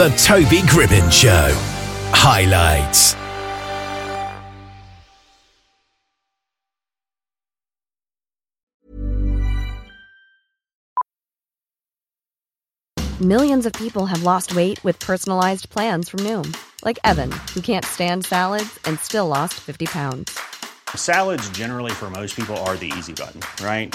The Toby Gribbin Show. Highlights. Millions of people have lost weight with personalized plans from Noom, like Evan, who can't stand salads and still lost 50 pounds. Salads, generally, for most people, are the easy button, right?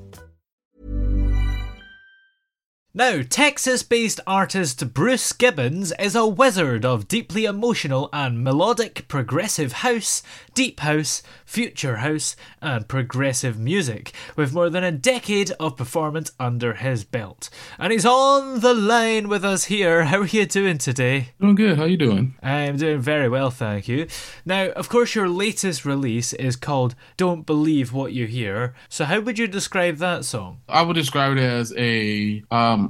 Now, Texas based artist Bruce Gibbons is a wizard of deeply emotional and melodic progressive house, deep house, future house, and progressive music, with more than a decade of performance under his belt. And he's on the line with us here. How are you doing today? Doing good. How are you doing? I'm doing very well, thank you. Now, of course, your latest release is called Don't Believe What You Hear. So, how would you describe that song? I would describe it as a um,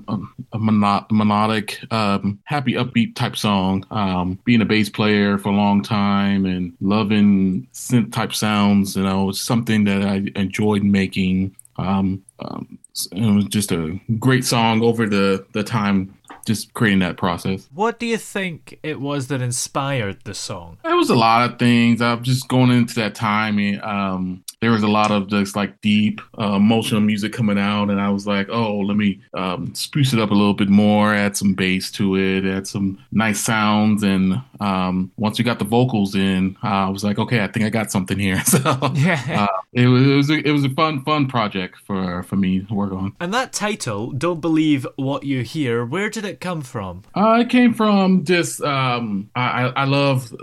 a, mono- melodic, um, happy, upbeat type song. Um, being a bass player for a long time and loving synth type sounds, you know, it's something that I enjoyed making. Um, um, it was just a great song over the the time just creating that process. What do you think it was that inspired the song? It was a lot of things. I'm just going into that time. And, um, there was a lot of just like deep uh, emotional music coming out, and I was like, oh, let me um, spruce it up a little bit more, add some bass to it, add some nice sounds, and um, once we got the vocals in, uh, I was like, okay, I think I got something here. So yeah. Uh, it was it was a, it was a fun fun project for for me to work on. And that title, "Don't Believe What You Hear," where did it come from? Uh, it came from just um, I I love,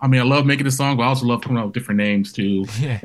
I mean, I love making the song, but I also love coming up with different names too. Yeah.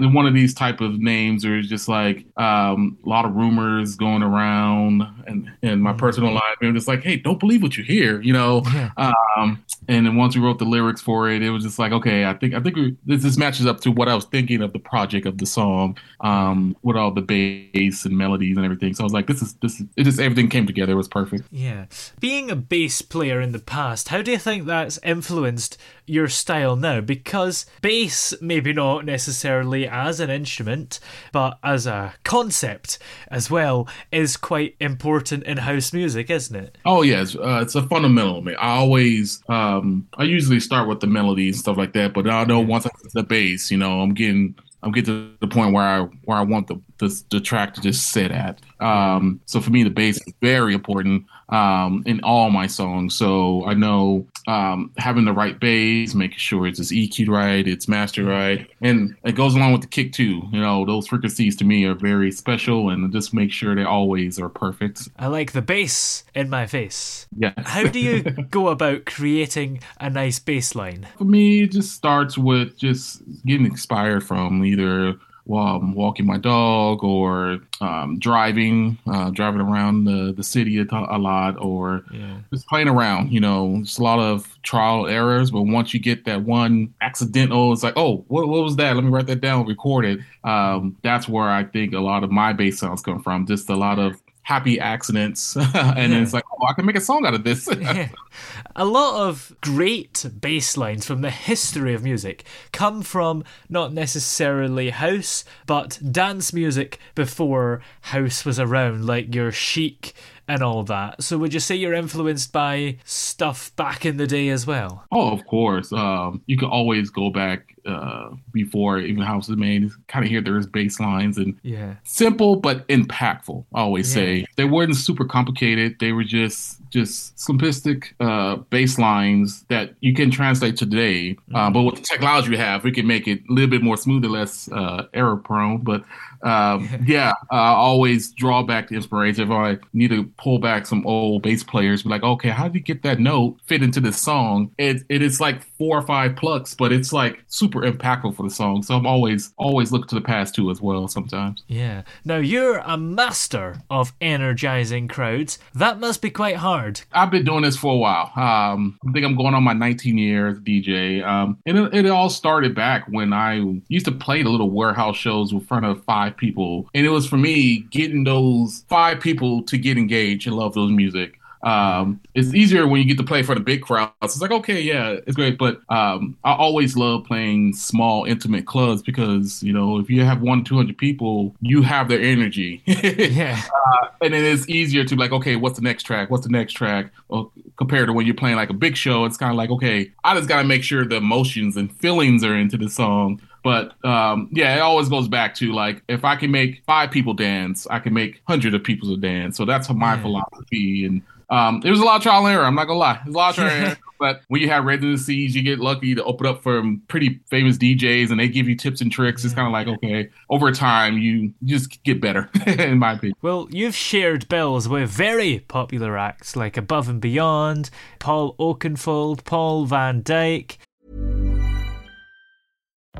One one of these type of names or just like um, a lot of rumors going around, and in my mm-hmm. personal life, and just like, hey, don't believe what you hear, you know. Yeah. Um, and then once we wrote the lyrics for it, it was just like, okay, I think I think we, this, this matches up to what I was thinking of the project of the song, um, with all the bass and melodies and everything. So I was like, this is this is, it just everything came together. It was perfect. Yeah, being a bass player in the past, how do you think that's influenced your style now? Because bass, maybe not necessarily as an instrument, but as a concept as well, is quite important in house music, isn't it? Oh yes, uh, it's a fundamental. I always. Um, I usually start with the melody and stuff like that, but I know once I get to the bass, you know, I'm getting I'm getting to the point where I where I want the the, the track to just sit at. Um, so for me, the bass is very important um, in all my songs. So I know um, having the right bass, making sure it's EQ'd right, it's mastered right, and it goes along with the kick too. You know, those frequencies to me are very special, and just make sure they always are perfect. I like the bass in my face. Yeah. How do you go about creating a nice bass line? For me, it just starts with just getting inspired from either while I'm walking my dog or um, driving, uh, driving around the, the city a lot or yeah. just playing around. You know, it's a lot of trial errors, but once you get that one accidental, it's like, oh, what, what was that? Let me write that down, record it. Um, that's where I think a lot of my bass sounds come from. Just a lot of happy accidents and yeah. it's like oh i can make a song out of this yeah. a lot of great bass lines from the history of music come from not necessarily house but dance music before house was around like your chic and all that. So would you say you're influenced by stuff back in the day as well? Oh, of course. Um, you can always go back uh, before even House was made. Kind of hear there's bass lines and yeah, simple but impactful. I always yeah. say they weren't super complicated. They were just just simplistic uh, bass lines that you can translate today. Uh, mm-hmm. Uh, but with the technology we have, we can make it a little bit more smooth and less uh, error prone. But um, yeah, I always draw back the inspiration. If I need to pull back some old bass players, be like, okay, how did you get that note fit into this song? It it is like four or five plucks, but it's like super impactful for the song. So I'm always always looking to the past too as well. Sometimes. Yeah. Now you're a master of energizing crowds. That must be quite hard. I've been doing this for a while. Um, I think I'm going on my 19 years DJ. Um, and it, it all started back when I used to play the little warehouse shows in front of five people, and it was for me getting those five people to get engaged and love those music. Um, it's easier when you get to play for the big crowds. It's like, okay, yeah, it's great. But um, I always love playing small, intimate clubs because, you know, if you have one, 200 people, you have their energy. yeah. Uh, and then it's easier to like, okay, what's the next track? What's the next track? Well, compared to when you're playing like a big show, it's kind of like, okay, I just got to make sure the emotions and feelings are into the song. But um, yeah, it always goes back to like if I can make five people dance, I can make hundreds of people to dance. So that's my yeah. philosophy. And um, it was a lot of trial and error. I'm not gonna lie, it was a lot of trial and error. But when you have residencies, you get lucky to open up for pretty famous DJs, and they give you tips and tricks. It's kind of like okay, over time you just get better, in my opinion. Well, you've shared bills with very popular acts like Above and Beyond, Paul Oakenfold, Paul Van Dyk.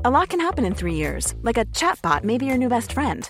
A lot can happen in three years, like a chatbot may be your new best friend.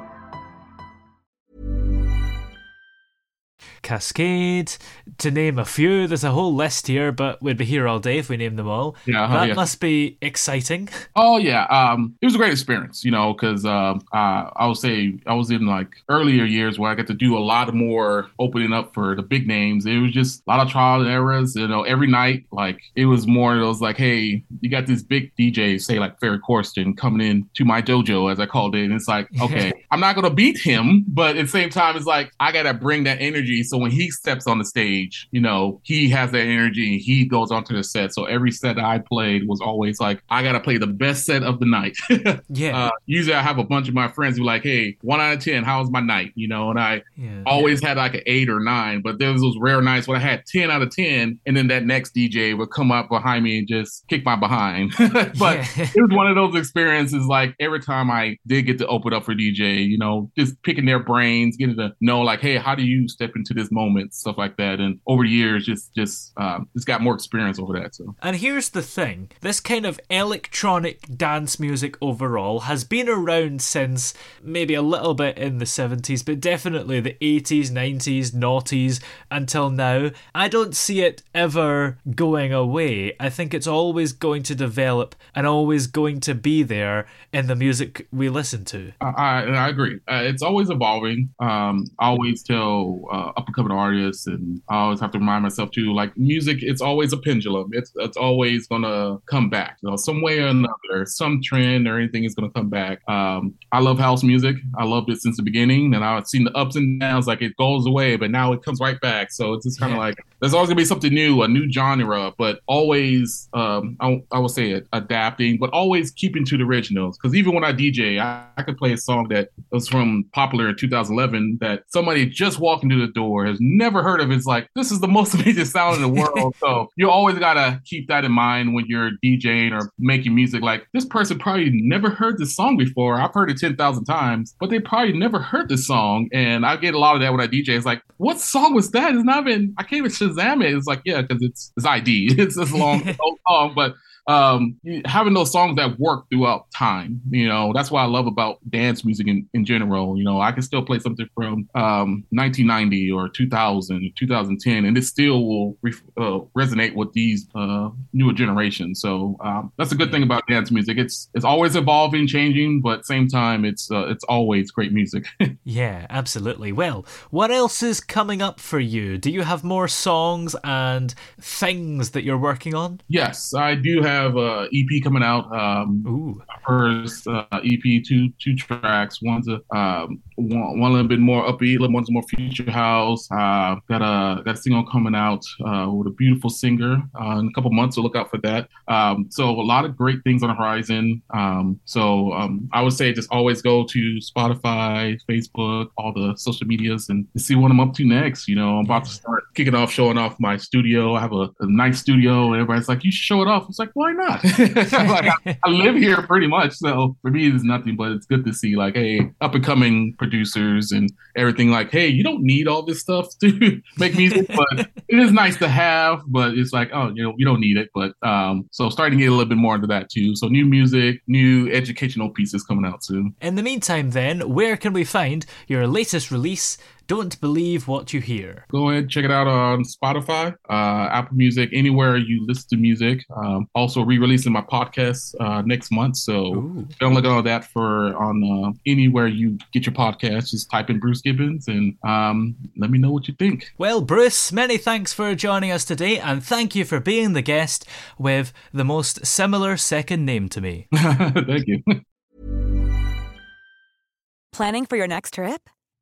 Kaskade, to name a few. There's a whole list here, but we'd be here all day if we named them all. Yeah, that yeah. must be exciting. Oh yeah, um, it was a great experience, you know, because um, uh, I would say I was in like earlier years where I got to do a lot more opening up for the big names. It was just a lot of trial and errors, you know. Every night, like it was more. It was like, hey, you got this big DJ, say like Ferry Corsten, coming in to my dojo, as I called it, and it's like, okay, I'm not gonna beat him, but at the same time, it's like I gotta bring that energy. So when he steps on the stage, you know, he has that energy and he goes onto the set. So every set I played was always like, I got to play the best set of the night. yeah. Uh, usually I have a bunch of my friends who like, hey, one out of 10, how was my night? You know, and I yeah. always had like an eight or nine, but there was those rare nights when I had 10 out of 10. And then that next DJ would come up behind me and just kick my behind. but yeah. it was one of those experiences like every time I did get to open up for DJ, you know, just picking their brains, getting to know like, hey, how do you step into this moment, stuff like that. And over the years, just just um, just got more experience over that. So. And here's the thing: this kind of electronic dance music overall has been around since maybe a little bit in the 70s, but definitely the 80s, 90s, noughties until now. I don't see it ever going away. I think it's always going to develop and always going to be there in the music we listen to. I, I, I agree. Uh, it's always evolving. Um, I always tell uh, up coming artists, and I always have to remind myself too, like music, it's always a pendulum. It's it's always gonna come back, you know, some way or another, some trend or anything is gonna come back. Um, I love house music. I loved it since the beginning, and I've seen the ups and downs. Like it goes away, but now it comes right back. So it's just kind of yeah. like there's always gonna be something new, a new genre, but always, um, I, I will say it, adapting, but always keeping to the originals. Because even when I DJ, I, I could play a song that was from popular in 2011 that somebody just walking through the door has never heard of. It's like this is the most amazing sound in the world. so you always gotta keep that in mind when you're DJing or making music. Like this person probably never heard this song before. I've heard it 10,000 times, but they probably never heard this song. And I get a lot of that when I DJ. It's like, what song was that? It's not even, I can't even Shazam it. It's like, yeah, because it's, it's ID. It's this long song, but um, having those songs that work throughout time. You know, that's what I love about dance music in, in general. You know, I can still play something from um, 1990 or 2000, 2010, and it still will re- uh, resonate with these uh, newer generations. So um, that's a good thing about dance music. It's it's always evolving, changing, but same time, it's uh, it's always great music. yeah, absolutely. Well, what else is coming up for you? Do you have more songs and things that you're working on? Yes, I do have have a EP coming out. Um, Ooh. First uh, EP, two two tracks. One's a um, one, one a little bit more upbeat, one's more future house. Uh, got a got a single coming out uh, with a beautiful singer uh, in a couple months, so look out for that. Um, so a lot of great things on the horizon. Um, so um, I would say just always go to Spotify, Facebook, all the social medias, and see what I'm up to next. You know, I'm about to start kicking off, showing off my studio. I have a, a nice studio, and everybody's like, "You should show it off." It's like, why not? like I, I, live here pretty much, so for me it's nothing. But it's good to see like, hey, up and coming producers and everything. Like, hey, you don't need all this stuff to make music, but it is nice to have. But it's like, oh, you know, you don't need it. But um, so starting to get a little bit more into that too. So new music, new educational pieces coming out soon. In the meantime, then, where can we find your latest release don't believe what you hear. Go ahead, check it out on Spotify, uh, Apple Music, anywhere you listen to music. Um, also, re-releasing my podcast uh, next month, so Ooh. don't look at that for on uh, anywhere you get your podcast. Just type in Bruce Gibbons and um, let me know what you think. Well, Bruce, many thanks for joining us today, and thank you for being the guest with the most similar second name to me. thank you. Planning for your next trip?